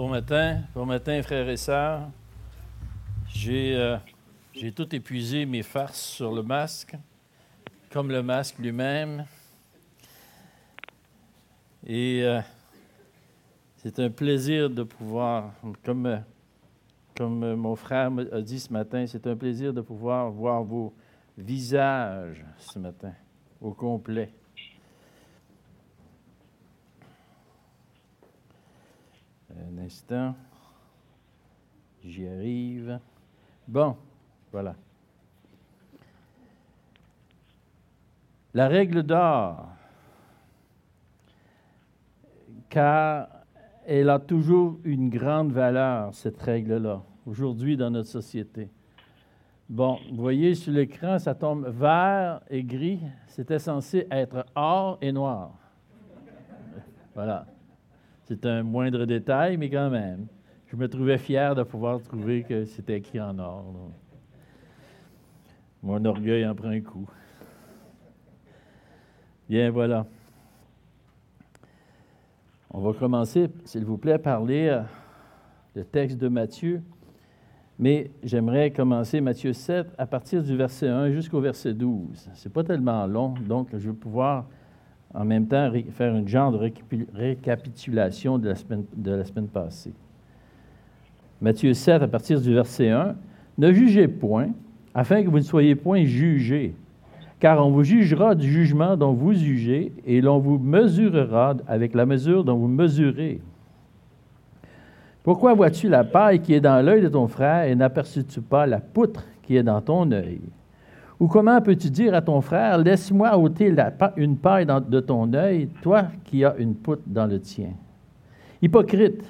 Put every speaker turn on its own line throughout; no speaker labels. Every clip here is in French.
Bon matin, bon matin, frères et sœurs. J'ai euh, j'ai tout épuisé mes farces sur le masque, comme le masque lui-même. Et euh, c'est un plaisir de pouvoir, comme, comme mon frère a dit ce matin, c'est un plaisir de pouvoir voir vos visages ce matin au complet. Un instant. J'y arrive. Bon, voilà. La règle d'or, car elle a toujours une grande valeur, cette règle-là, aujourd'hui dans notre société. Bon, vous voyez sur l'écran, ça tombe vert et gris. C'était censé être or et noir. Voilà. C'est un moindre détail, mais quand même. Je me trouvais fier de pouvoir trouver que c'était écrit en or. Mon orgueil en prend un coup. Bien, voilà. On va commencer, s'il vous plaît, par lire le texte de Matthieu. Mais j'aimerais commencer Matthieu 7 à partir du verset 1 jusqu'au verset 12. Ce n'est pas tellement long, donc je vais pouvoir en même temps faire une genre de récapitulation de la semaine, de la semaine passée. Matthieu 7, à partir du verset 1, Ne jugez point, afin que vous ne soyez point jugés, car on vous jugera du jugement dont vous jugez, et l'on vous mesurera avec la mesure dont vous mesurez. Pourquoi vois-tu la paille qui est dans l'œil de ton frère et n'aperçus-tu pas la poutre qui est dans ton œil? Ou comment peux-tu dire à ton frère, laisse-moi ôter une paille de ton œil, toi qui as une poutre dans le tien? Hypocrite,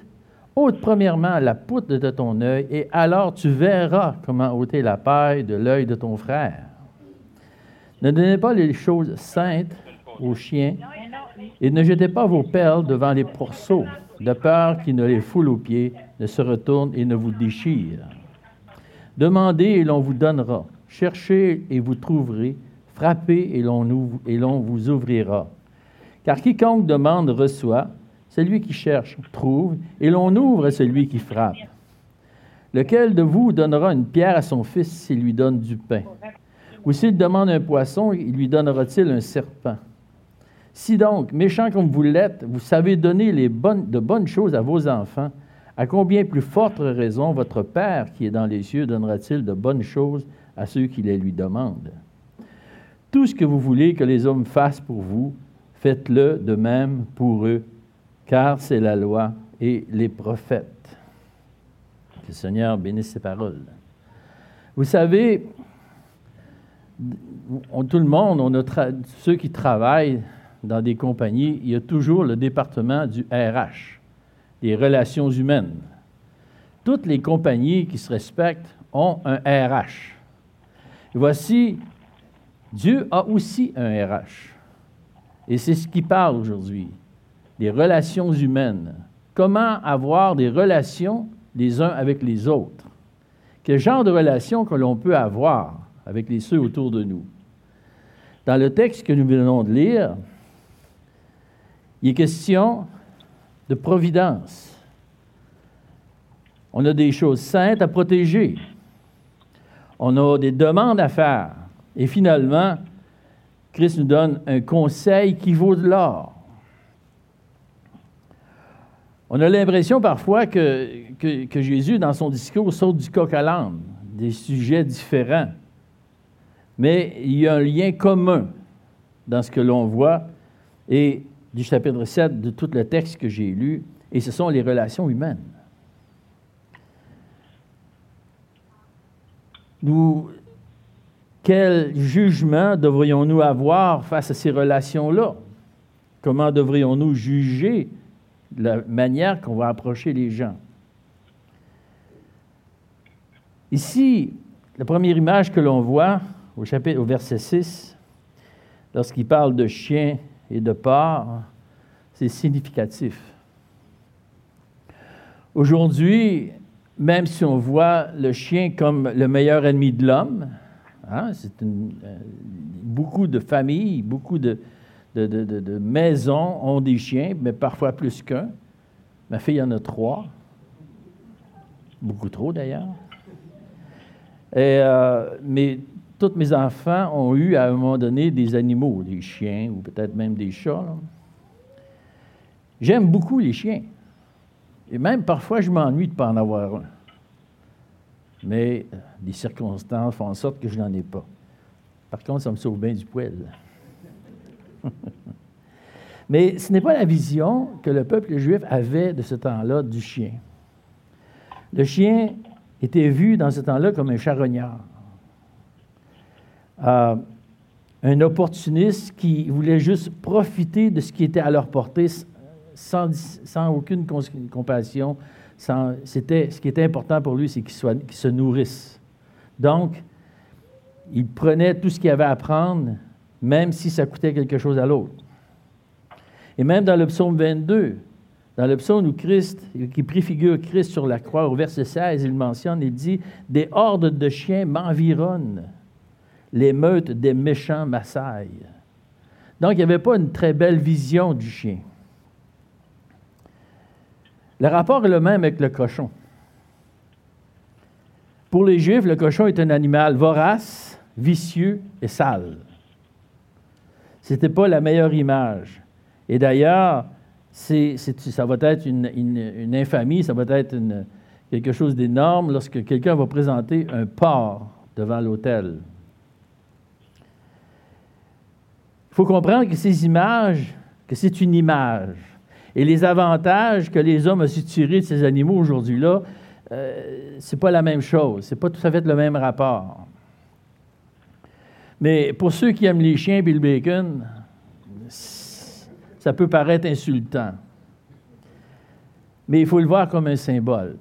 ôte premièrement la poutre de ton œil, et alors tu verras comment ôter la paille de l'œil de ton frère. Ne donnez pas les choses saintes aux chiens, et ne jetez pas vos perles devant les pourceaux, de peur qu'ils ne les foulent aux pieds, ne se retournent et ne vous déchirent. Demandez et l'on vous donnera. Cherchez et vous trouverez, frappez et l'on vous ouvrira. Car quiconque demande reçoit, celui qui cherche trouve, et l'on ouvre à celui qui frappe. Lequel de vous donnera une pierre à son fils s'il lui donne du pain? Ou s'il demande un poisson, il lui donnera-t-il un serpent? Si donc, méchant comme vous l'êtes, vous savez donner de bonnes choses à vos enfants, à combien plus forte raison votre Père qui est dans les cieux donnera-t-il de bonnes choses à ceux qui les lui demandent. Tout ce que vous voulez que les hommes fassent pour vous, faites-le de même pour eux, car c'est la loi et les prophètes. Que le Seigneur bénisse ses paroles. Vous savez, tout le monde, ceux qui travaillent dans des compagnies, il y a toujours le département du RH, des relations humaines. Toutes les compagnies qui se respectent ont un RH voici, Dieu a aussi un RH. Et c'est ce qui parle aujourd'hui, des relations humaines. Comment avoir des relations les uns avec les autres? Quel genre de relations que l'on peut avoir avec les ceux autour de nous? Dans le texte que nous venons de lire, il est question de providence. On a des choses saintes à protéger on a des demandes à faire. Et finalement, Christ nous donne un conseil qui vaut de l'or. On a l'impression parfois que, Jésus, dans son discours, saute du coq à l'âne, des sujets différents. Mais il y a un lien commun dans ce que l'on voit et du chapitre 7 de tout le texte que j'ai lu, et ce sont les relations humaines. Quel jugement devrions-nous avoir face à ces relations-là? Comment devrions-nous juger la manière qu'on va approcher les gens? Ici, la première image que l'on voit au, chapitre, au verset 6, lorsqu'il parle de chien et de porc, c'est significatif. Aujourd'hui, même si on voit le chien comme le meilleur ennemi de l'homme, hein, euh, beaucoup de familles, beaucoup de, maisons ont des chiens, mais parfois plus qu'un. Ma fille en a trois. beaucoup trop d'ailleurs. Euh, mais tous mes enfants ont eu à un moment donné des animaux, des chiens ou peut-être même des chats. J'aime beaucoup les chiens. Et même parfois, je m'ennuie de ne pas en avoir un. Mais les circonstances font en sorte que je n'en ai pas. Par contre, ça me sauve bien du poil. Mais ce n'est pas la vision que le peuple juif avait de ce temps-là du chien. Le chien était vu dans ce temps-là comme un charognard, euh, un opportuniste qui voulait juste profiter de ce qui était à leur portée sans, aucune compassion. C'était, ce qui était important pour lui, c'est qu'il, qu'il se nourrisse. Donc, il prenait tout ce qu'il avait à prendre, même si ça coûtait quelque chose à l'autre. Et même dans le psaume 22, dans le psaume où Christ, qui préfigure Christ sur la croix, au verset 16, il mentionne, il dit Des hordes de chiens m'environnent, les meutes des méchants m'assaillent. Donc, il n'y avait pas une très belle vision du chien. Le rapport est le même avec le cochon. Pour les Juifs, le cochon est un animal vorace, vicieux et sale. Ce n'était pas la meilleure image. Et d'ailleurs, ça va être une, infamie, ça va être quelque chose d'énorme lorsque quelqu'un va présenter un porc devant l'autel. Il faut comprendre que ces images, que c'est une image. Et les avantages que les hommes ont su tirer de ces animaux aujourd'hui-là, euh, ce n'est pas la même chose. Ce n'est pas tout à fait le même rapport. Mais pour ceux qui aiment les chiens et le bacon, ça peut paraître insultant. Mais il faut le voir comme un symbole.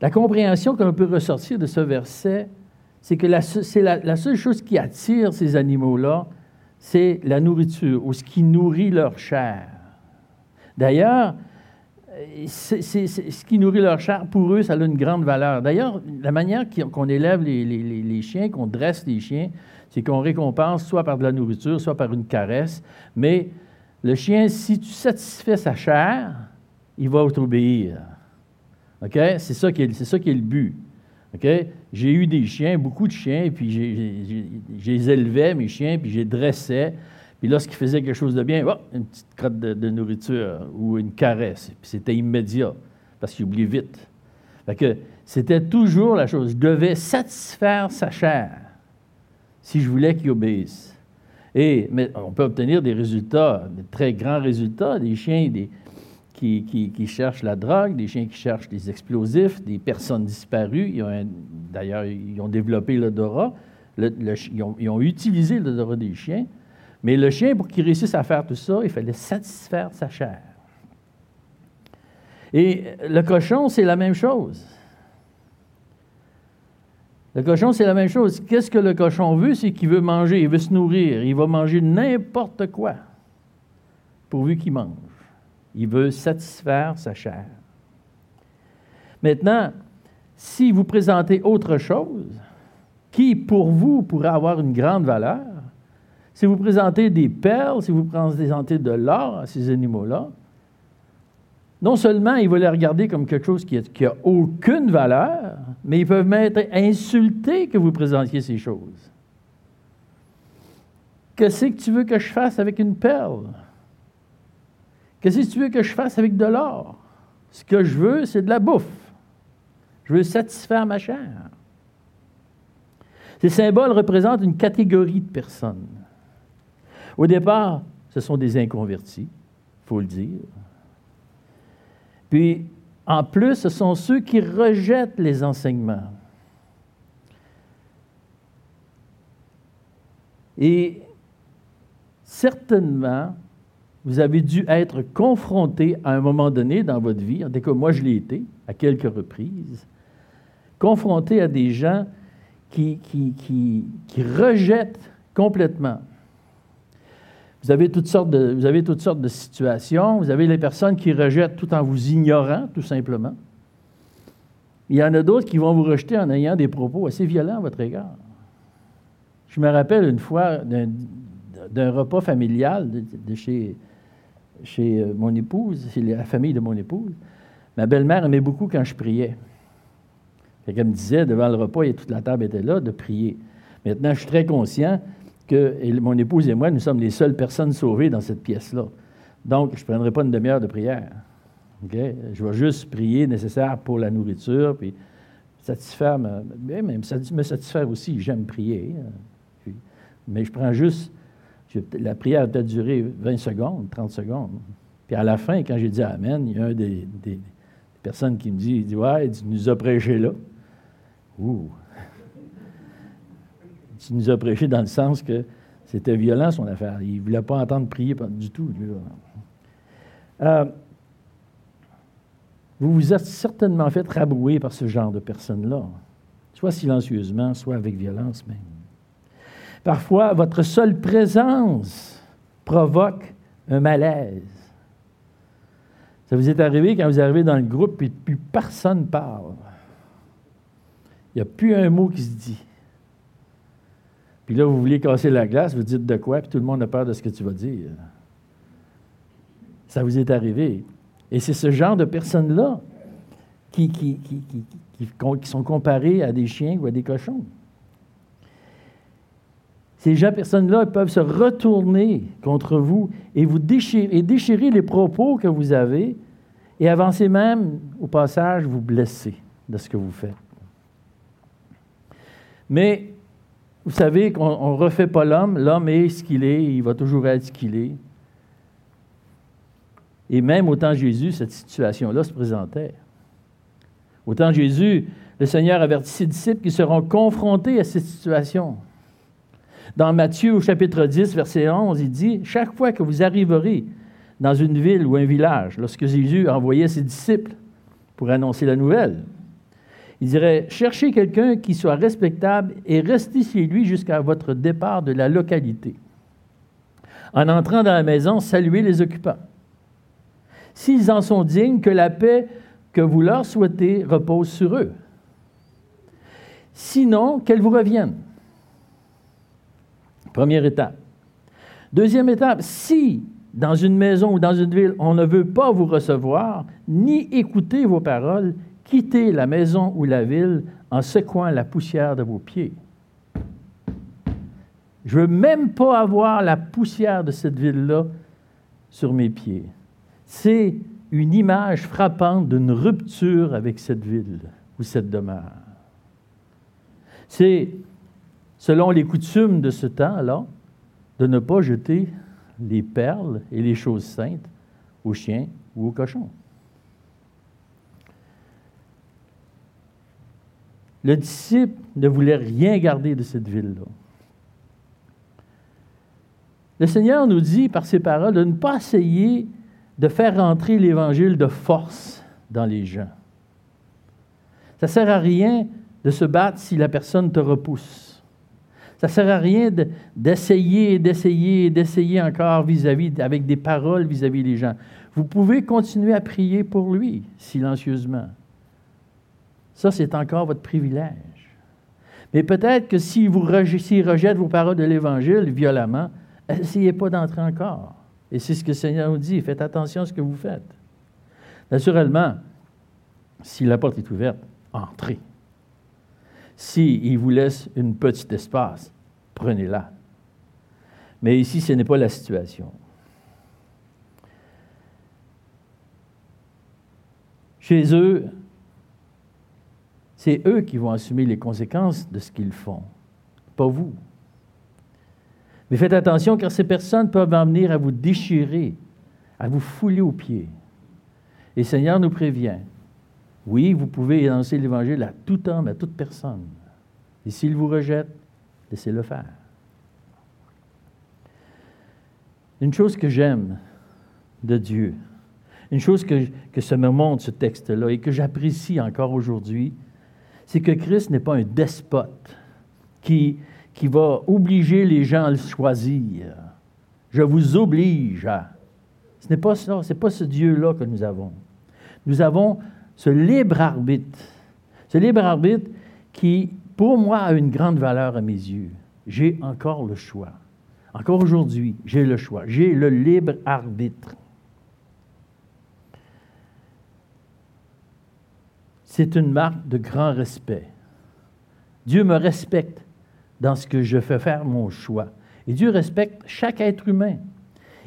La compréhension qu'on peut ressortir de ce verset, c'est que la, c'est la, seule chose qui attire ces animaux-là, c'est la nourriture ou ce qui nourrit leur chair. D'ailleurs, ce qui nourrit leur chair, pour eux, ça a une grande valeur. D'ailleurs, la manière qu'on élève les, chiens, qu'on dresse les chiens, c'est qu'on récompense soit par de la nourriture, soit par une caresse. Mais le chien, si tu satisfais sa chair, il va t'obéir. OK? C'est ça, qui est, ça qui est le but. OK? J'ai eu des chiens, beaucoup de chiens, puis j'ai, les élevais, mes chiens, puis j'ai dressais. Puis lorsqu'ils faisaient quelque chose de bien, une petite crotte de, nourriture ou une caresse. Puis c'était immédiat, parce qu'il oublie vite. Fait que c'était toujours la chose. Je devais satisfaire sa chair si je voulais qu'ils obéissent. Et, mais on peut obtenir des résultats, de très grands résultats, des chiens qui, cherchent la drogue, des chiens qui cherchent des explosifs, des personnes disparues. D'ailleurs, ils ont développé l'odorat. ils, ont, utilisé l'odorat des chiens. Mais le chien, pour qu'il réussisse à faire tout ça, il fallait satisfaire sa chair. Et le cochon, c'est la même chose. Le cochon, c'est la même chose. Qu'est-ce que le cochon veut? C'est qu'il veut manger, il veut se nourrir. Il va manger n'importe quoi, pourvu qu'il mange. Il veut satisfaire sa chair. Maintenant, si vous présentez autre chose, qui pour vous pourrait avoir une grande valeur, si vous présentez des perles, si vous présentez de l'or à ces animaux-là, non seulement ils vont les regarder comme quelque chose qui n'a aucune valeur, mais ils peuvent même être insultés que vous présentiez ces choses. Qu'est-ce que tu veux que je fasse avec une perle? Qu'est-ce que tu veux que je fasse avec de l'or? Ce que je veux, c'est de la bouffe. Je veux satisfaire ma chair. Ces symboles représentent une catégorie de personnes. Au départ, ce sont des inconvertis, il faut le dire. Puis, en plus, ce sont ceux qui rejettent les enseignements. Et certainement, vous avez dû être confronté à un moment donné dans votre vie, en tout cas moi je l'ai été à quelques reprises, confronté à des gens qui, qui, qui, rejettent complètement vous avez, toutes sortes de, vous avez toutes sortes de situations. Vous avez les personnes qui rejettent tout en vous ignorant, tout simplement. Il y en a d'autres qui vont vous rejeter en ayant des propos assez violents à votre égard. Je me rappelle une fois d'un repas familial de, chez chez euh, mon épouse, c'est la famille de mon épouse, ma belle-mère aimait beaucoup quand je priais. Elle me disait, devant le repas, et toute la table était là, de prier. Maintenant, je suis très conscient que mon épouse et moi, nous sommes les seules personnes sauvées dans cette pièce-là. Donc, je ne prendrai pas une demi-heure de prière. Je vais juste prier nécessaire pour la nourriture, puis satisfaire, me, même me satisfaire aussi. J'aime prier. Hein. mais je prends juste, la prière doit durer 20 secondes, 30 secondes. Puis à la fin, quand j'ai dit Amen, il y a un des, personnes qui me dit, il dit, ouais, tu nous as prêché là. Ouh, tu nous as prêché dans le sens que c'était violent son affaire. Il ne voulait pas entendre prier du tout. Euh, vous vous êtes certainement fait rabrouer par ce genre de personnes-là, soit silencieusement, soit avec violence même. Parfois, votre seule présence provoque un malaise. Ça vous est arrivé quand vous arrivez dans le groupe et plus personne parle. Il n'y a plus un mot qui se dit. Puis là, vous voulez casser la glace, vous dites de quoi, puis tout le monde a peur de ce que tu vas dire. Ça vous est arrivé. Et c'est ce genre de personnes-là qui, sont comparées à des chiens ou à des cochons. Ces gens, personnes-là peuvent se retourner contre vous et vous déchirer, et déchirer les propos que vous avez et avancer même, au passage, vous blesser de ce que vous faites. Mais vous savez qu'on ne refait pas l'homme. L'homme est ce qu'il est, il va toujours être ce qu'il est. Et même au temps de Jésus, cette situation-là se présentait. Au temps de Jésus, le Seigneur avertit ses disciples qui seront confrontés à cette situation. Dans Matthieu au chapitre 10, verset 11, il dit, Chaque fois que vous arriverez dans une ville ou un village, lorsque Jésus envoyait ses disciples pour annoncer la nouvelle, il dirait, cherchez quelqu'un qui soit respectable et restez chez lui jusqu'à votre départ de la localité. En entrant dans la maison, saluez les occupants. S'ils en sont dignes, que la paix que vous leur souhaitez repose sur eux. Sinon, qu'elle vous revienne. Première étape. Deuxième étape, si dans une maison ou dans une ville, on ne veut pas vous recevoir, ni écouter vos paroles, quittez la maison ou la ville en secouant la poussière de vos pieds. Je ne veux même pas avoir la poussière de cette ville-là sur mes pieds. C'est une image frappante d'une rupture avec cette ville ou cette demeure. C'est, selon les coutumes de ce temps-là, de ne pas jeter les perles et les choses saintes aux chiens ou aux cochons. Le disciple ne voulait rien garder de cette ville-là. Le Seigneur nous dit par ses paroles de ne pas essayer de faire rentrer l'Évangile de force dans les gens. Ça ne sert à rien de se battre si la personne te repousse. Ça ne sert à rien d'essayer, d'essayer, d'essayer encore vis-à-vis, avec des paroles vis-à-vis des gens. Vous pouvez continuer à prier pour lui silencieusement. Ça, c'est encore votre privilège. Mais peut-être que si vous rejette vos paroles de l'Évangile violemment, essayez pas d'entrer encore. Et c'est ce que le Seigneur nous dit. Faites attention à ce que vous faites. Naturellement, si la porte est ouverte, entrez. S'il il vous laisse une petite espace, prenez-la. Mais ici, ce n'est pas la situation. Chez eux, c'est eux qui vont assumer les conséquences de ce qu'ils font, pas vous. Mais faites attention car ces personnes peuvent en venir à vous déchirer, à vous fouler aux pieds. Et Seigneur nous prévient. Oui, vous pouvez annoncer l'Évangile à tout homme, à toute personne. Et s'il vous rejette, laissez-le faire. Une chose que j'aime de Dieu, une chose que, que ça me montre, ce texte-là, et que j'apprécie encore aujourd'hui, c'est que Christ n'est pas un despote qui, qui va obliger les gens à le choisir. Je vous oblige à. Ce n'est pas ça, ce n'est pas ce Dieu-là que nous avons. Nous avons ce libre arbitre, ce libre arbitre qui, pour moi, a une grande valeur à mes yeux. J'ai encore le choix. Encore aujourd'hui, j'ai le choix. J'ai le libre arbitre. C'est une marque de grand respect. Dieu me respecte dans ce que je fais faire mon choix. Et Dieu respecte chaque être humain.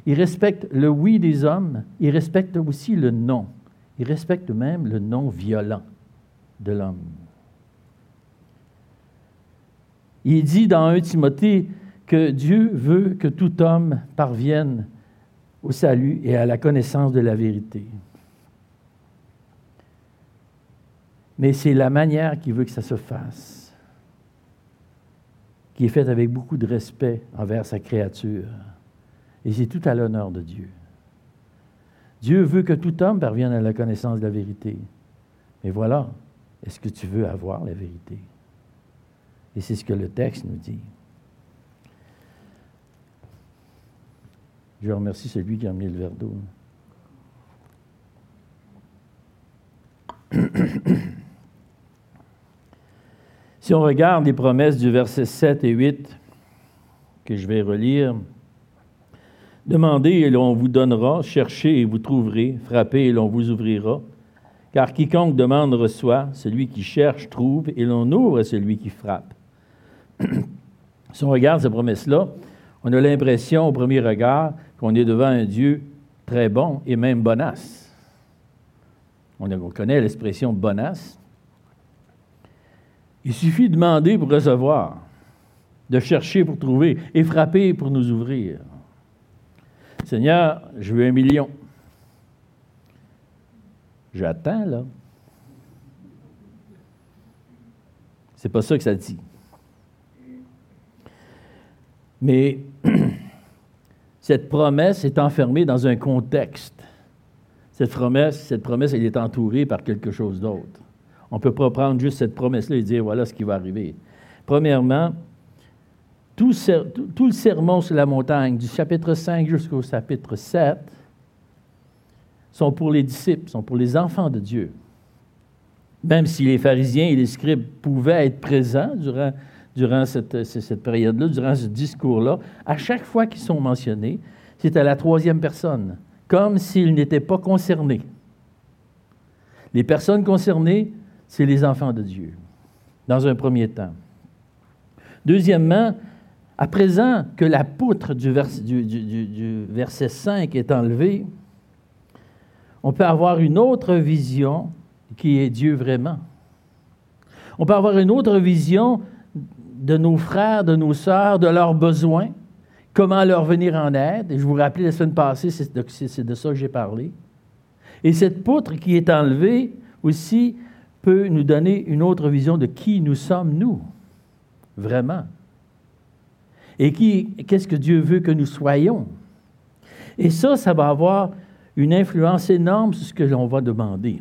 Il respecte le oui des hommes, il respecte aussi le non. Il respecte même le non violent de l'homme. Il dit dans 1 Timothée que Dieu veut que tout homme parvienne au salut et à la connaissance de la vérité. Mais c'est la manière qu'il veut que ça se fasse, qui est faite avec beaucoup de respect envers sa créature. Et c'est tout à l'honneur de Dieu. Dieu veut que tout homme parvienne à la connaissance de la vérité. Mais voilà, est-ce que tu veux avoir la vérité? Et c'est ce que le texte nous dit. Je remercie celui qui a amené le verre d'eau. si on regarde les promesses du verset 7 et 8, que je vais relire, Demandez et l'on vous donnera, cherchez et vous trouverez, frappez et l'on vous ouvrira. Car quiconque demande reçoit, celui qui cherche trouve, et l'on ouvre à celui qui frappe. si on regarde cette promesse-là, on a l'impression au premier regard qu'on est devant un Dieu très bon et même bonasse. On, connaît l'expression bonasse. Il suffit de demander pour recevoir, de chercher pour trouver et frapper pour nous ouvrir. Seigneur, je veux un million. J'attends, là. C'est pas ça que ça dit. Mais cette promesse est enfermée dans un contexte. Cette promesse, cette promesse, elle est entourée par quelque chose d'autre. On ne peut pas prendre juste cette promesse-là et dire voilà ce qui va arriver. Premièrement, tout, le sermon sur la montagne, du chapitre 5 jusqu'au chapitre 7, sont pour les disciples, sont pour les enfants de Dieu. Même si les pharisiens et les scribes pouvaient être présents durant durant cette, cette période-là, durant ce discours-là, à chaque fois qu'ils sont mentionnés, c'est à la troisième personne, comme s'ils n'étaient pas concernés. Les personnes concernées, c'est les enfants de Dieu, dans un premier temps. Deuxièmement, à présent que la poutre du, verset 5 est enlevée, on peut avoir une autre vision qui est Dieu vraiment. On peut avoir une autre vision de nos frères, de nos sœurs, de leurs besoins, comment leur venir en aide. Je vous rappelais la semaine passée, c'est de ça que j'ai parlé. Et cette poutre qui est enlevée aussi peut nous donner une autre vision de qui nous sommes, nous, vraiment. Et qu'est-ce que Dieu veut que nous soyons? Et ça, ça va avoir une influence énorme sur ce que l'on va demander.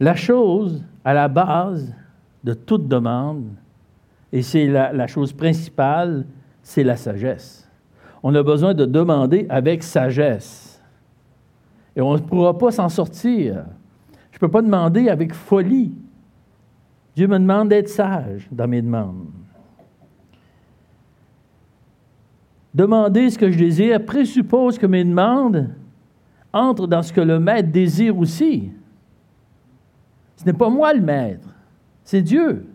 La chose à la base de toute demande, et c'est la, chose principale, c'est la sagesse. On a besoin de demander avec sagesse. Et on ne pourra pas s'en sortir. Je ne peux pas demander avec folie. Dieu me demande d'être sage dans mes demandes. Demander ce que je désire présuppose que mes demandes entrent dans ce que le maître désire aussi. Ce n'est pas moi le maître, c'est Dieu.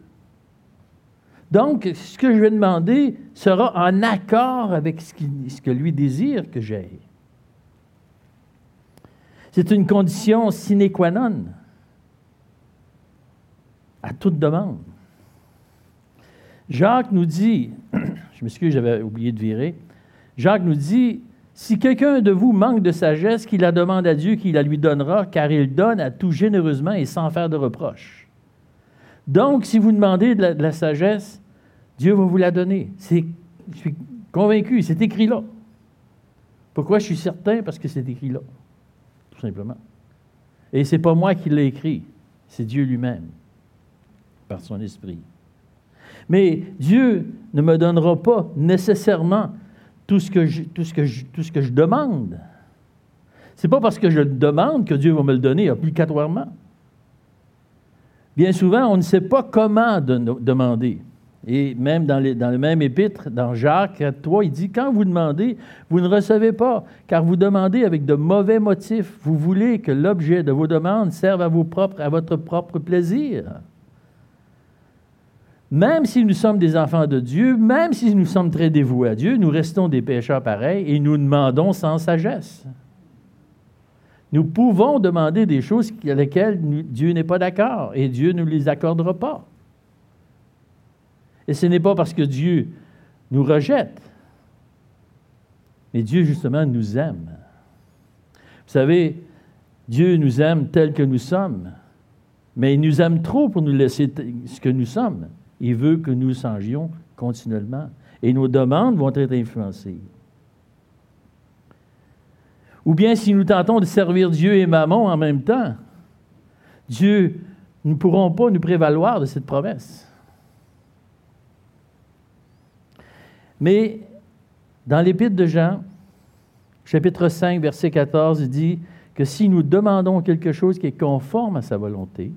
Donc, ce que je vais demander sera en accord avec ce, que lui désire que j'aille. C'est une condition sine qua non à toute demande. Jacques nous dit, je m'excuse, j'avais oublié de virer, Jacques nous dit, si quelqu'un de vous manque de sagesse, qu'il la demande à Dieu, qu'il la lui donnera, car il donne à tout généreusement et sans faire de reproche. Donc, si vous demandez de la, sagesse, Dieu va vous la donner. je suis convaincu, c'est écrit là. Pourquoi je suis certain? Parce que c'est écrit là, tout simplement. Et ce n'est pas moi qui l'ai écrit, c'est Dieu lui-même, par son esprit. Mais Dieu ne me donnera pas nécessairement tout ce que je, demande. Ce n'est pas parce que je demande que Dieu va me le donner obligatoirement. Bien souvent, on ne sait pas comment demander. Et même dans, le même épître, dans Jacques 3, il dit, quand vous demandez, vous ne recevez pas, car vous demandez avec de mauvais motifs. Vous voulez que l'objet de vos demandes serve à, à votre propre plaisir. Même si nous sommes des enfants de Dieu, même si nous sommes très dévoués à Dieu, nous restons des pécheurs pareils et nous demandons sans sagesse. Nous pouvons demander des choses avec lesquelles Dieu n'est pas d'accord et Dieu ne les accordera pas. Et ce n'est pas parce que Dieu nous rejette, mais Dieu justement nous aime. Vous savez, Dieu nous aime tel que nous sommes, mais il nous aime trop pour nous laisser ce que nous sommes. Il veut que nous changions continuellement. Et nos demandes vont être influencées. Ou bien si nous tentons de servir Dieu et Mammon en même temps, Dieu, nous ne pourrons pas nous prévaloir de cette promesse. Mais dans l'Épître de Jean, chapitre 5, verset 14, il dit que si nous demandons quelque chose qui est conforme à sa volonté,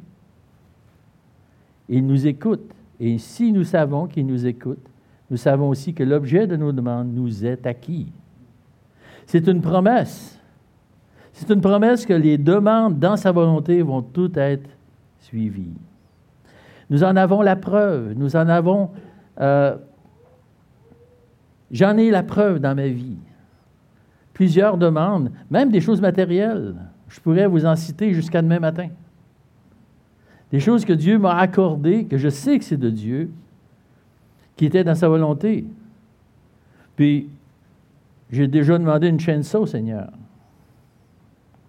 il nous écoute. Et si nous savons qu'il nous écoute, nous savons aussi que l'objet de nos demandes nous est acquis. C'est une promesse. C'est une promesse que les demandes dans sa volonté vont toutes être suivies. Nous en avons la preuve. Nous en avons. Euh, j'en ai la preuve dans ma vie. Plusieurs demandes, même des choses matérielles. Je pourrais vous en citer jusqu'à demain matin. Des choses que Dieu m'a accordées, que je sais que c'est de Dieu, qui étaient dans sa volonté. Puis, j'ai déjà demandé une chaîne au Seigneur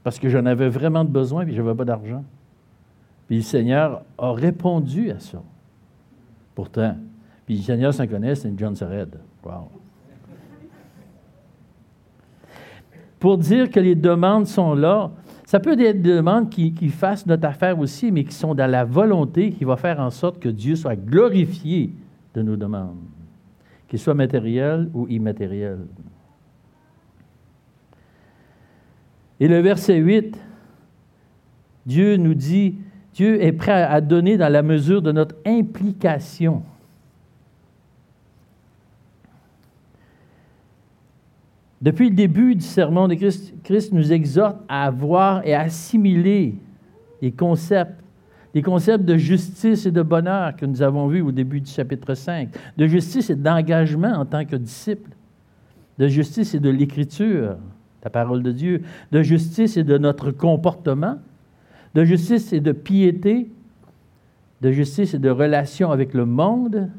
parce que j'en avais vraiment besoin et je n'avais pas d'argent. Puis le Seigneur a répondu à ça. Pourtant, puis le Seigneur s'en connaît, c'est John Sered. Wow. Pour dire que les demandes sont là, ça peut être des demandes qui, fassent notre affaire aussi, mais qui sont dans la volonté qui va faire en sorte que Dieu soit glorifié de nos demandes, qu'elles soient matérielles ou immatérielles. Et le verset 8, Dieu nous dit, Dieu est prêt à donner dans la mesure de notre implication. Depuis le début du sermon de Christ, Christ nous exhorte à avoir et à assimiler les concepts, les concepts de justice et de bonheur que nous avons vus au début du chapitre 5, de justice et d'engagement en tant que disciple, de justice et de l'écriture, la parole de Dieu, de justice et de notre comportement, de justice et de piété, de justice et de relation avec le monde.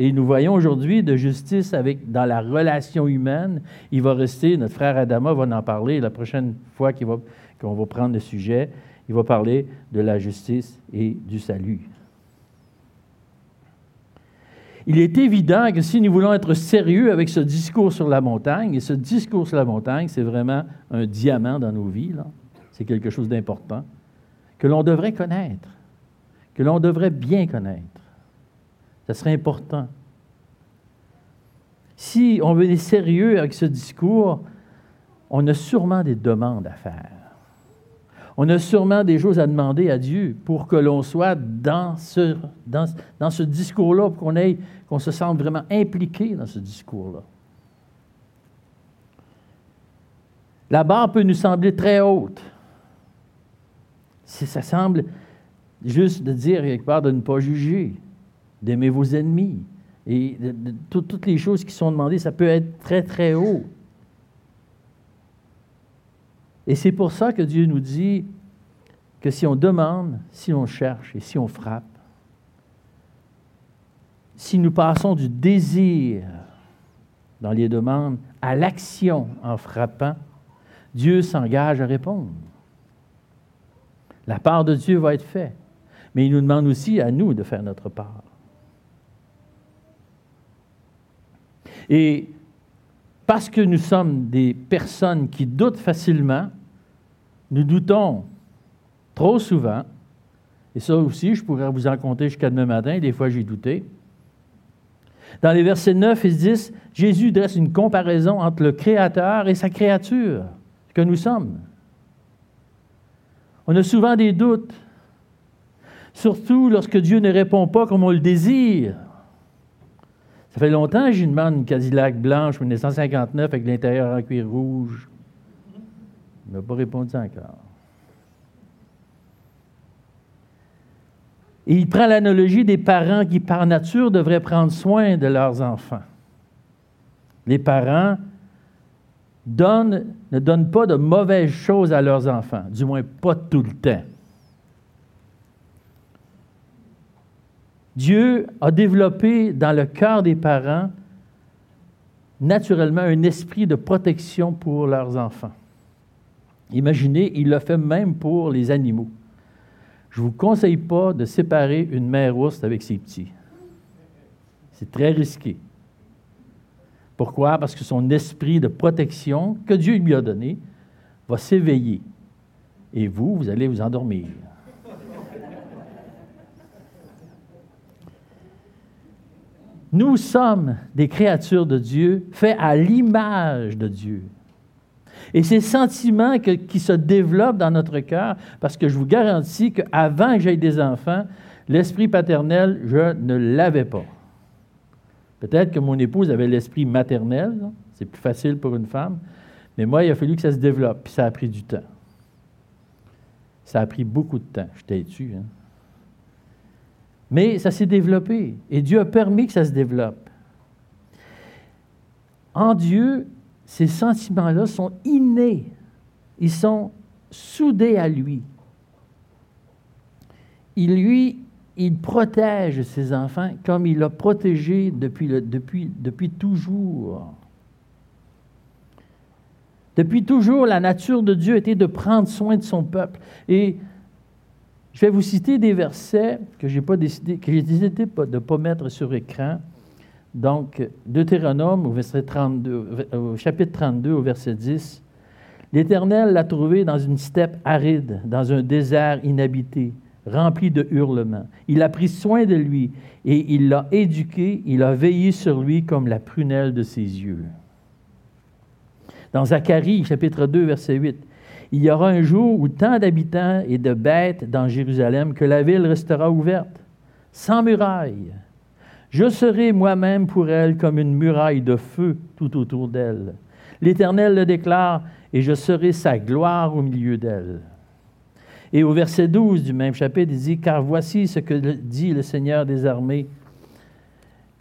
Et nous voyons aujourd'hui de justice avec, dans la relation humaine. Il va rester, notre frère Adama va en parler la prochaine fois qu'on va, qu'on va prendre le sujet. Il va parler de la justice et du salut. Il est évident que si nous voulons être sérieux avec ce discours sur la montagne, et ce discours sur la montagne, c'est vraiment un diamant dans nos vies, c'est quelque chose d'important, que l'on devrait connaître, que l'on devrait bien connaître. Ce serait important. Si on veut être sérieux avec ce discours, on a sûrement des demandes à faire. On a sûrement des choses à demander à Dieu pour que l'on soit dans ce, dans, dans ce discours-là, pour qu'on qu'on se sente vraiment impliqué dans ce discours-là. La barre peut nous sembler très haute. Si ça semble juste de dire quelque part de ne pas juger, d'aimer vos ennemis, et toutes les choses qui sont demandées, ça peut être très, très haut. Et c'est pour ça que Dieu nous dit que si on demande, si on cherche et si on frappe, si nous passons du désir dans les demandes à l'action en frappant, Dieu s'engage à répondre. La part de Dieu va être faite, mais il nous demande aussi à nous de faire notre part. Et parce que nous sommes des personnes qui doutent facilement, nous doutons trop souvent, et ça aussi, je pourrais vous en compter jusqu'à demain matin, des fois j'ai douté. Dans les versets 9 et 10, Jésus dresse une comparaison entre le Créateur et sa créature, que nous sommes. On a souvent des doutes, surtout lorsque Dieu ne répond pas comme on le désire, Ça fait longtemps que j'ai demande une Cadillac blanche 1959 avec l'intérieur en cuir rouge. Il n'a pas répondu encore. Il prend l'analogie des parents qui, par nature, devraient prendre soin de leurs enfants. Les parents ne donnent pas de mauvaises choses à leurs enfants, du moins pas tout le temps. Dieu a développé dans le cœur des parents naturellement un esprit de protection pour leurs enfants. Imaginez, il l'a fait même pour les animaux. Je ne vous conseille pas de séparer une mère ours avec ses petits. C'est très risqué. Pourquoi? Parce que son esprit de protection que Dieu lui a donné va s'éveiller. Et vous, vous allez vous endormir. Nous sommes des créatures de Dieu, faits à l'image de Dieu. Et ces sentiments qui se développent dans notre cœur, parce que je vous garantis qu'avant que j'aie des enfants, l'esprit paternel, je ne l'avais pas. Peut-être que mon épouse avait l'esprit maternel, c'est plus facile pour une femme, mais moi, il a fallu que ça se développe, puis ça a pris du temps. Ça a pris beaucoup de temps, je t'ai tué. Hein? Mais ça s'est développé, et Dieu a permis que ça se développe. En Dieu, ces sentiments-là sont innés, ils sont soudés à lui. Il lui il protège ses enfants comme il l'a protégé depuis, depuis, depuis toujours. Depuis toujours, la nature de Dieu était de prendre soin de son peuple. Et je vais vous citer des versets que j'ai pas décidé, de ne pas mettre sur écran. Donc, Deutéronome au, verset 32, au chapitre 32, au verset 10. L'Éternel l'a trouvé dans une steppe aride, dans un désert inhabité rempli de hurlements. Il a pris soin de lui et il l'a éduqué, il a veillé sur lui comme la prunelle de ses yeux. Dans Zacharie, chapitre 2, verset 8, il y aura un jour où tant d'habitants et de bêtes dans Jérusalem que la ville restera ouverte, sans muraille. Je serai moi-même pour elle comme une muraille de feu tout autour d'elle. L'Éternel le déclare, et je serai sa gloire au milieu d'elle. Et au verset 12 du même chapitre, il dit, Car voici ce que dit le Seigneur des armées,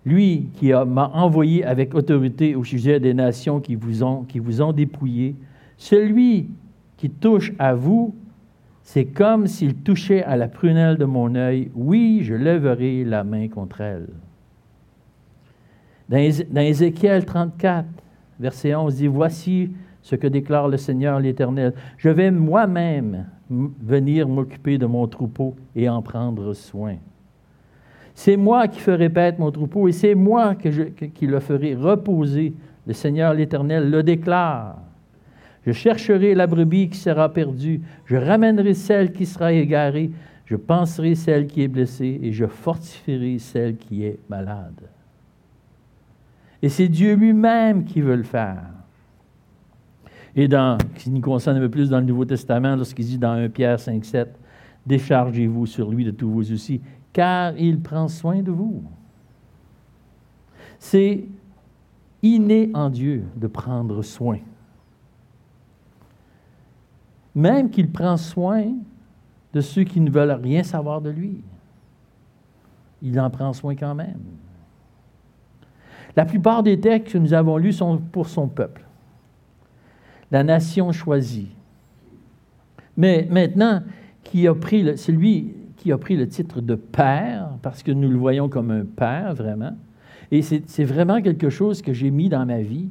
lui qui m'a envoyé avec autorité au sujet des nations qui vous ont, qui vous ont dépouillé, celui qui touche à vous, c'est comme s'il touchait à la prunelle de mon œil. Oui, je lèverai la main contre elle. Dans, Ézéchiel 34, verset 11, dit, Voici ce que déclare le Seigneur l'Éternel. Je vais moi-même venir m'occuper de mon troupeau et en prendre soin. C'est moi qui ferai paître mon troupeau et c'est moi qui le ferai reposer. Le Seigneur l'Éternel le déclare. Je chercherai la brebis qui sera perdue, je ramènerai celle qui sera égarée, je penserai celle qui est blessée et je fortifierai celle qui est malade. Et c'est Dieu lui-même qui veut le faire. Et dans, qui nous concerne un peu plus dans le Nouveau Testament, lorsqu'il dit dans 1 Pierre 5, 7, Déchargez-vous sur lui de tous vos soucis, car il prend soin de vous. C'est inné en Dieu de prendre soin. Même qu'il prend soin de ceux qui ne veulent rien savoir de lui. Il en prend soin quand même. La plupart des textes que nous avons lus sont pour son peuple la nation choisie. Mais maintenant, qui a pris c'est lui qui a pris le titre de père, parce que nous le voyons comme un père, vraiment. Et c'est vraiment quelque chose que j'ai mis dans ma vie.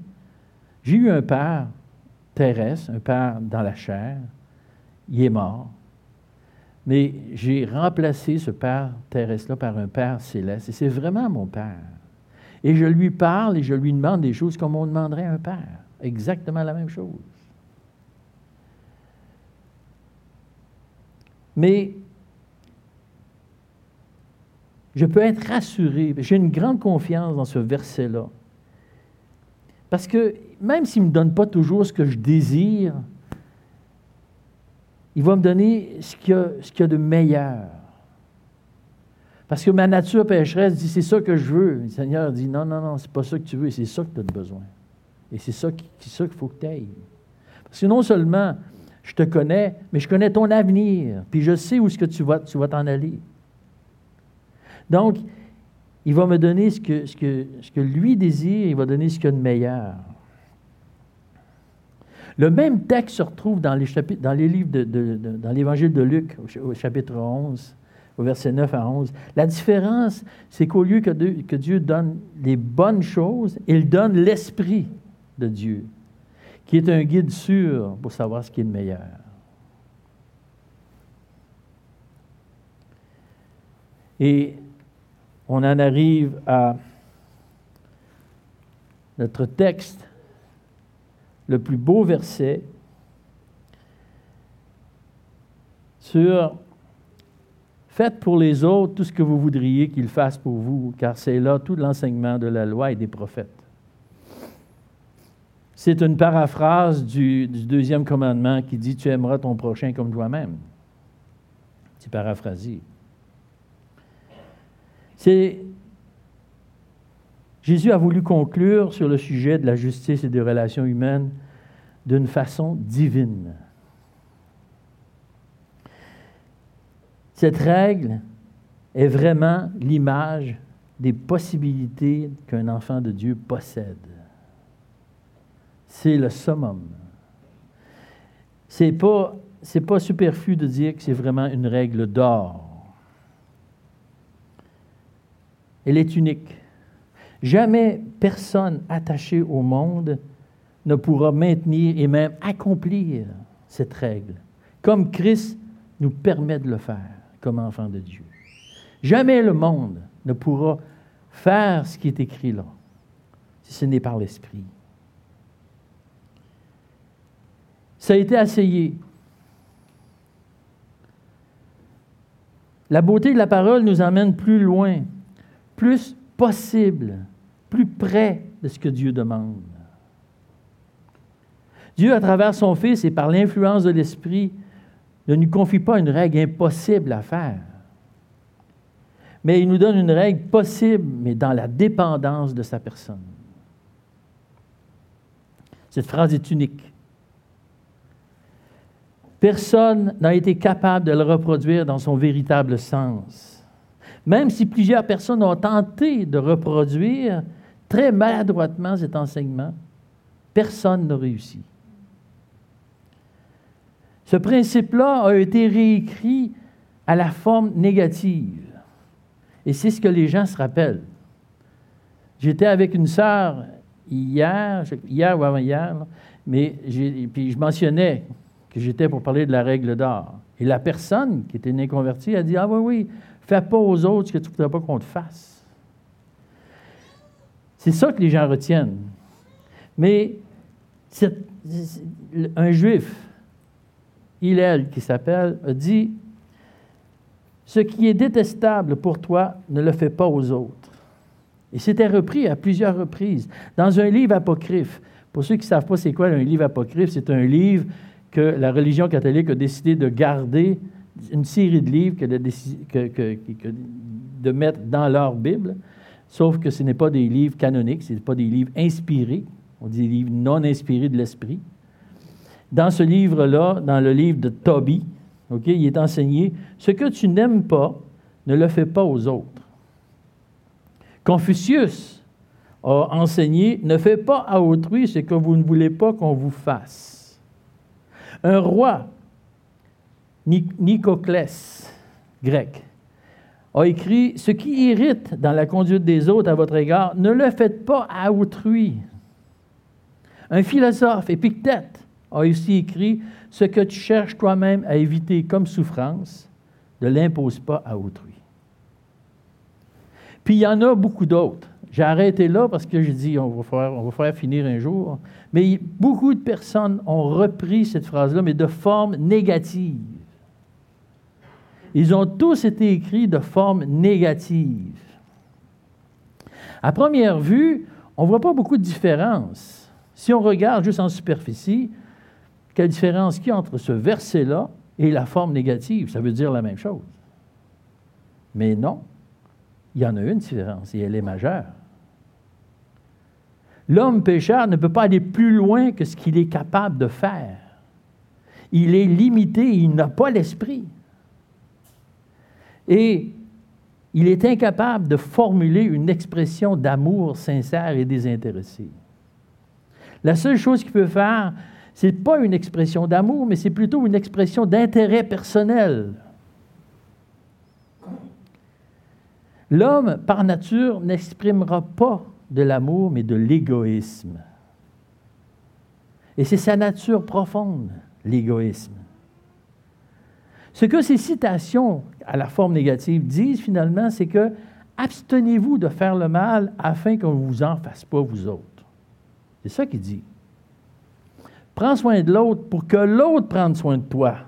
J'ai eu un père terrestre, un père dans la chair. Il est mort. Mais j'ai remplacé ce père terrestre-là par un père céleste. Et c'est vraiment mon père. Et je lui parle et je lui demande des choses comme on demanderait à un père. Exactement la même chose. Mais je peux être rassuré, j'ai une grande confiance dans ce verset-là. Parce que même s'il ne me donne pas toujours ce que je désire, il va me donner ce qu'il y, a, de meilleur. Parce que ma nature pécheresse dit c'est ça que je veux. Le Seigneur dit non, non, non, c'est pas ça que tu veux, c'est ça que tu as besoin. Et c'est ça qu'il faut que tu ailles. Parce que non seulement je te connais, mais je connais ton avenir, puis je sais où est-ce que tu vas tu vas t'en aller. Donc, il va me donner ce que, ce, que, ce que lui désire, il va donner ce qu'il y a de meilleur. Le même texte se retrouve dans les, chapitres, dans les livres de, dans l'évangile de Luc, au chapitre 11, au verset 9 à 11. La différence, c'est qu'au lieu que, que Dieu donne les bonnes choses, il donne l'Esprit de Dieu, qui est un guide sûr pour savoir ce qui est le meilleur. Et on en arrive à notre texte, le plus beau verset sur Faites pour les autres tout ce que vous voudriez qu'ils fassent pour vous, car c'est là tout l'enseignement de la loi et des prophètes. C'est une paraphrase du, deuxième commandement qui dit Tu aimeras ton prochain comme toi-même. C'est paraphrasé. C'est Jésus a voulu conclure sur le sujet de la justice et des relations humaines d'une façon divine. Cette règle est vraiment l'image des possibilités qu'un enfant de Dieu possède. C'est le summum. C'est pas c'est pas superflu de dire que c'est vraiment une règle d'or. Elle est unique. Jamais personne attaché au monde ne pourra maintenir et même accomplir cette règle, comme Christ nous permet de le faire comme enfant de Dieu. Jamais le monde ne pourra faire ce qui est écrit là, si ce n'est par l'Esprit. Ça a été essayé. La beauté de la parole nous emmène plus loin, plus possible, près de ce que Dieu demande. Dieu, à travers son Fils et par l'influence de l'Esprit, ne nous confie pas une règle impossible à faire, mais il nous donne une règle possible, mais dans la dépendance de sa personne. Cette phrase est unique. Personne n'a été capable de le reproduire dans son véritable sens. Même si plusieurs personnes ont tenté de reproduire très maladroitement cet enseignement, personne n'a réussi. Ce principe-là a été réécrit à la forme négative. Et c'est ce que les gens se rappellent. J'étais avec une sœur hier, hier ou avant-hier, mais puis je mentionnais que j'étais pour parler de la règle d'or. Et la personne qui était née convertie a dit Ah oui, oui, fais pas aux autres ce que tu ne voudrais pas qu'on te fasse. C'est ça que les gens retiennent. Mais un juif Hillel, qui s'appelle, a dit Ce qui est détestable pour toi, ne le fais pas aux autres. Et c'était repris à plusieurs reprises dans un livre apocryphe. Pour ceux qui ne savent pas c'est quoi un livre apocryphe, c'est un livre que la religion catholique a décidé de garder, une série de livres de mettre dans leur Bible, sauf que ce n'est pas des livres canoniques, ce n'est pas des livres inspirés, on dit des livres non inspirés de l'esprit. Dans ce livre-là, dans le livre de Toby, il est enseigné ce que tu n'aimes pas, ne le fais pas aux autres. Confucius a enseigné ne fais pas à autrui ce que vous ne voulez pas qu'on vous fasse. Un roi, Nicoclès, grec, a écrit Ce qui irrite dans la conduite des autres à votre égard, ne le faites pas à autrui. Un philosophe, Épictète, a aussi écrit Ce que tu cherches toi-même à éviter comme souffrance, ne l'impose pas à autrui. Puis il y en a beaucoup d'autres. J'ai arrêté là parce que j'ai dit on va, on va faire finir un jour. Mais beaucoup de personnes ont repris cette phrase-là, mais de forme négative. Ils ont tous été écrits de forme négative. À première vue, on ne voit pas beaucoup de différence. Si on regarde juste en superficie, quelle différence qu'il y a entre ce verset-là et la forme négative? Ça veut dire la même chose. Mais non. il y en a une différence et elle est majeure. L'homme pécheur ne peut pas aller plus loin que ce qu'il est capable de faire. Il est limité, il n'a pas l'esprit. Et il est incapable de formuler une expression d'amour sincère et désintéressé. La seule chose qu'il peut faire, ce n'est pas une expression d'amour, mais c'est plutôt une expression d'intérêt personnel. L'homme, par nature, n'exprimera pas de l'amour, mais de l'égoïsme. Et c'est sa nature profonde, l'égoïsme. Ce que ces citations à la forme négative disent finalement, c'est que abstenez-vous de faire le mal afin qu'on ne vous en fasse pas vous autres. C'est ça qu'il dit. Prends soin de l'autre pour que l'autre prenne soin de toi.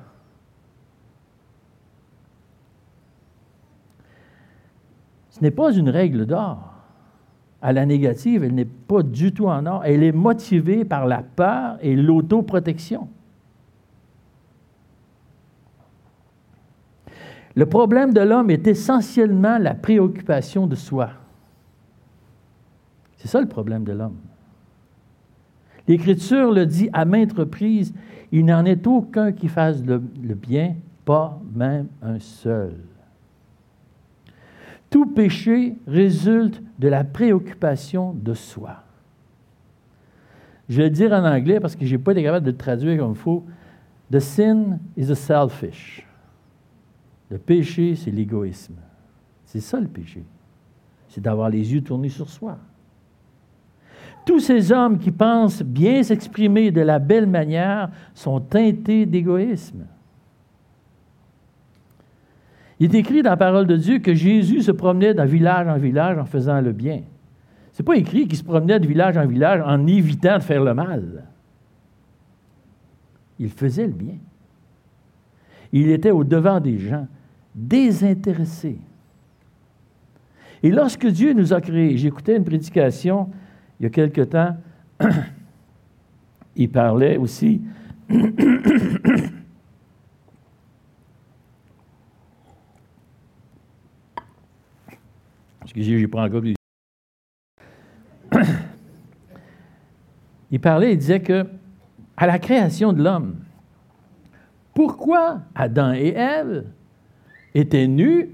Ce n'est pas une règle d'or. À la négative, elle n'est pas du tout en or. Elle est motivée par la peur et l'autoprotection. Le problème de l'homme est essentiellement la préoccupation de soi. C'est ça le problème de l'homme. L'Écriture le dit à maintes reprises, il n'en est aucun qui fasse le, bien, pas même un seul. Tout péché résulte de la préoccupation de soi. Je vais le dire en anglais parce que je n'ai pas été capable de le traduire comme il faut. The sin is a selfish. Le péché, c'est l'égoïsme. C'est ça le péché. C'est d'avoir les yeux tournés sur soi. Tous ces hommes qui pensent bien s'exprimer de la belle manière sont teintés d'égoïsme. Il est écrit dans la parole de Dieu que Jésus se promenait d'un village en village en faisant le bien. Ce n'est pas écrit qu'il se promenait de village en village en évitant de faire le mal. Il faisait le bien. Il était au devant des gens, désintéressé. Et lorsque Dieu nous a créés, j'écoutais une prédication il y a quelque temps, il parlait aussi Excusez, j'ai pris encore plus. il parlait, il disait que à la création de l'homme, pourquoi Adam et Ève étaient nus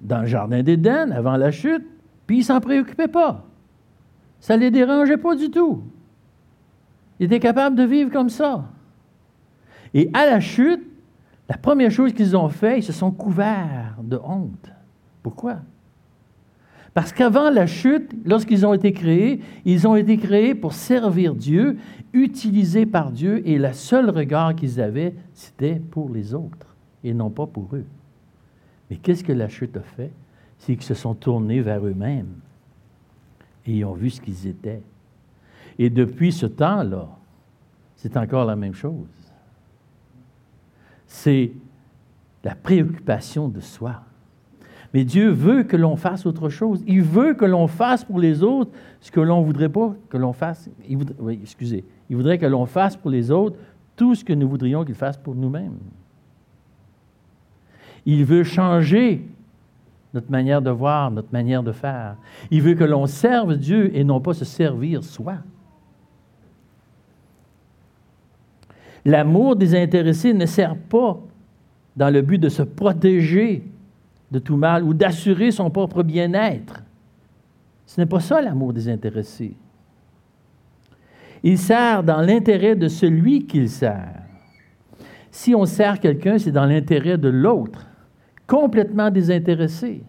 dans le jardin d'Éden avant la chute, puis ils s'en préoccupaient pas. Ça ne les dérangeait pas du tout. Ils étaient capables de vivre comme ça. Et à la chute, la première chose qu'ils ont fait, ils se sont couverts de honte. Pourquoi? Parce qu'avant la chute, lorsqu'ils ont été créés, ils ont été créés pour servir Dieu, utilisés par Dieu, et le seul regard qu'ils avaient, c'était pour les autres, et non pas pour eux. Mais qu'est-ce que la chute a fait? C'est qu'ils se sont tournés vers eux-mêmes, et ils ont vu ce qu'ils étaient. Et depuis ce temps-là, c'est encore la même chose. C'est la préoccupation de soi. Mais Dieu veut que l'on fasse autre chose. Il veut que l'on fasse pour les autres ce que l'on voudrait pas que l'on fasse. Il voudrait, excusez. Il voudrait que l'on fasse pour les autres tout ce que nous voudrions qu'il fasse pour nous-mêmes. Il veut changer notre manière de voir, notre manière de faire. Il veut que l'on serve Dieu et non pas se servir soi. L'amour désintéressé ne sert pas dans le but de se protéger de tout mal ou d'assurer son propre bien-être. Ce n'est pas ça l'amour désintéressé. Il sert dans l'intérêt de celui qu'il sert. Si on sert quelqu'un, c'est dans l'intérêt de l'autre, complètement désintéressé.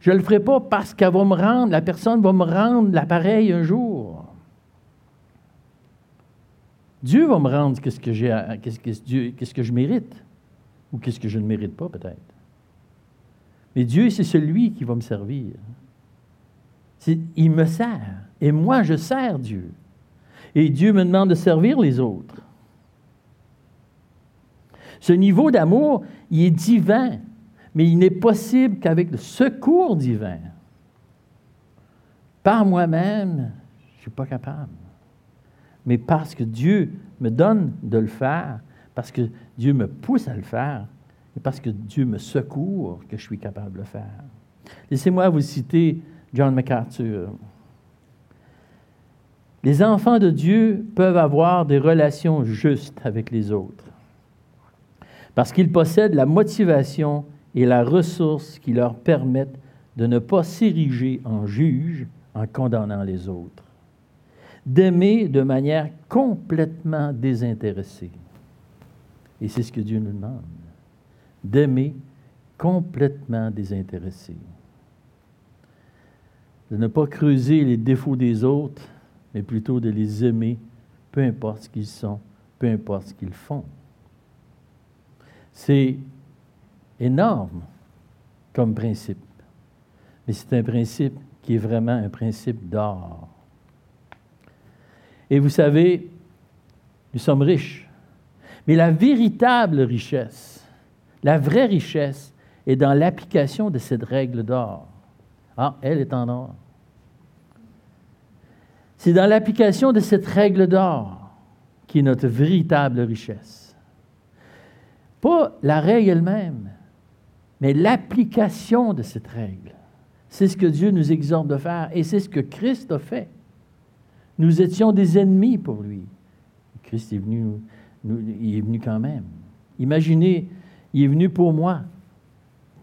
Je ne le ferai pas parce qu'elle va me rendre, la personne va me rendre l'appareil un jour. Dieu va me rendre qu'est-ce que, que je mérite, ou qu'est-ce que je ne mérite pas peut-être. Mais Dieu, c'est celui qui va me servir. il me sert. Et moi, je sers Dieu. Et Dieu me demande de servir les autres. Ce niveau d'amour, il est divin, mais il n'est possible qu'avec le secours divin. Par moi-même, je ne suis pas capable. Mais parce que Dieu me donne de le faire, parce que Dieu me pousse à le faire, c'est parce que Dieu me secourt que je suis capable de le faire. Laissez-moi vous citer John MacArthur. Les enfants de Dieu peuvent avoir des relations justes avec les autres parce qu'ils possèdent la motivation et la ressource qui leur permettent de ne pas s'ériger en juge en condamnant les autres, d'aimer de manière complètement désintéressée. Et c'est ce que Dieu nous demande, d'aimer complètement désintéressé, de ne pas creuser les défauts des autres, mais plutôt de les aimer, peu importe ce qu'ils sont, peu importe ce qu'ils font. C'est énorme comme principe, mais c'est un principe qui est vraiment un principe d'or. Et vous savez, nous sommes riches, mais la véritable richesse, la vraie richesse, est dans l'application de cette règle d'or. Ah, elle est en or. C'est dans l'application de cette règle d'or qui est notre véritable richesse. Pas la règle elle-même, mais l'application de cette règle. C'est ce que Dieu nous exhorte de faire et c'est ce que Christ a fait. Nous étions des ennemis pour lui. Christ est venu, il est venu quand même. Imaginez, il est venu pour moi,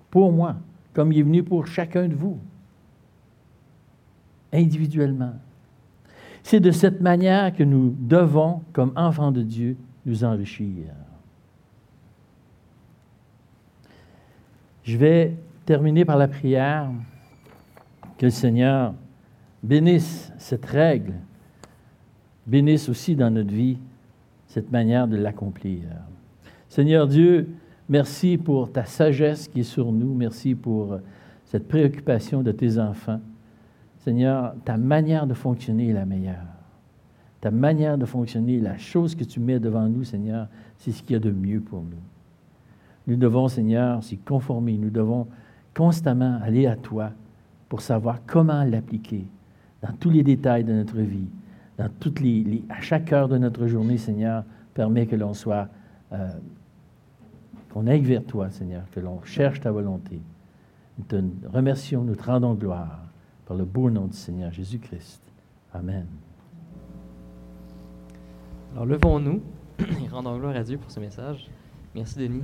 pour moi, comme il est venu pour chacun de vous, individuellement. C'est de cette manière que nous devons, comme enfants de Dieu, nous enrichir. Je vais terminer par la prière. Que le Seigneur bénisse cette règle, bénisse aussi dans notre vie cette manière de l'accomplir. Seigneur Dieu, merci pour ta sagesse qui est sur nous. Merci pour cette préoccupation de tes enfants. Seigneur, ta manière de fonctionner est la meilleure. Ta manière de fonctionner, la chose que tu mets devant nous, Seigneur, c'est ce qu'il y a de mieux pour nous. Nous devons, Seigneur, s'y conformer. Nous devons constamment aller à toi pour savoir comment l'appliquer dans tous les détails de notre vie, dans toutes les, à chaque heure de notre journée, Seigneur, permet que l'on soit, euh, qu'on aille vers toi, Seigneur, que l'on cherche ta volonté. Nous te remercions, nous te rendons gloire par le beau nom du Seigneur Jésus-Christ. Amen.
Alors levons-nous et rendons gloire à Dieu pour ce message. Merci Denis.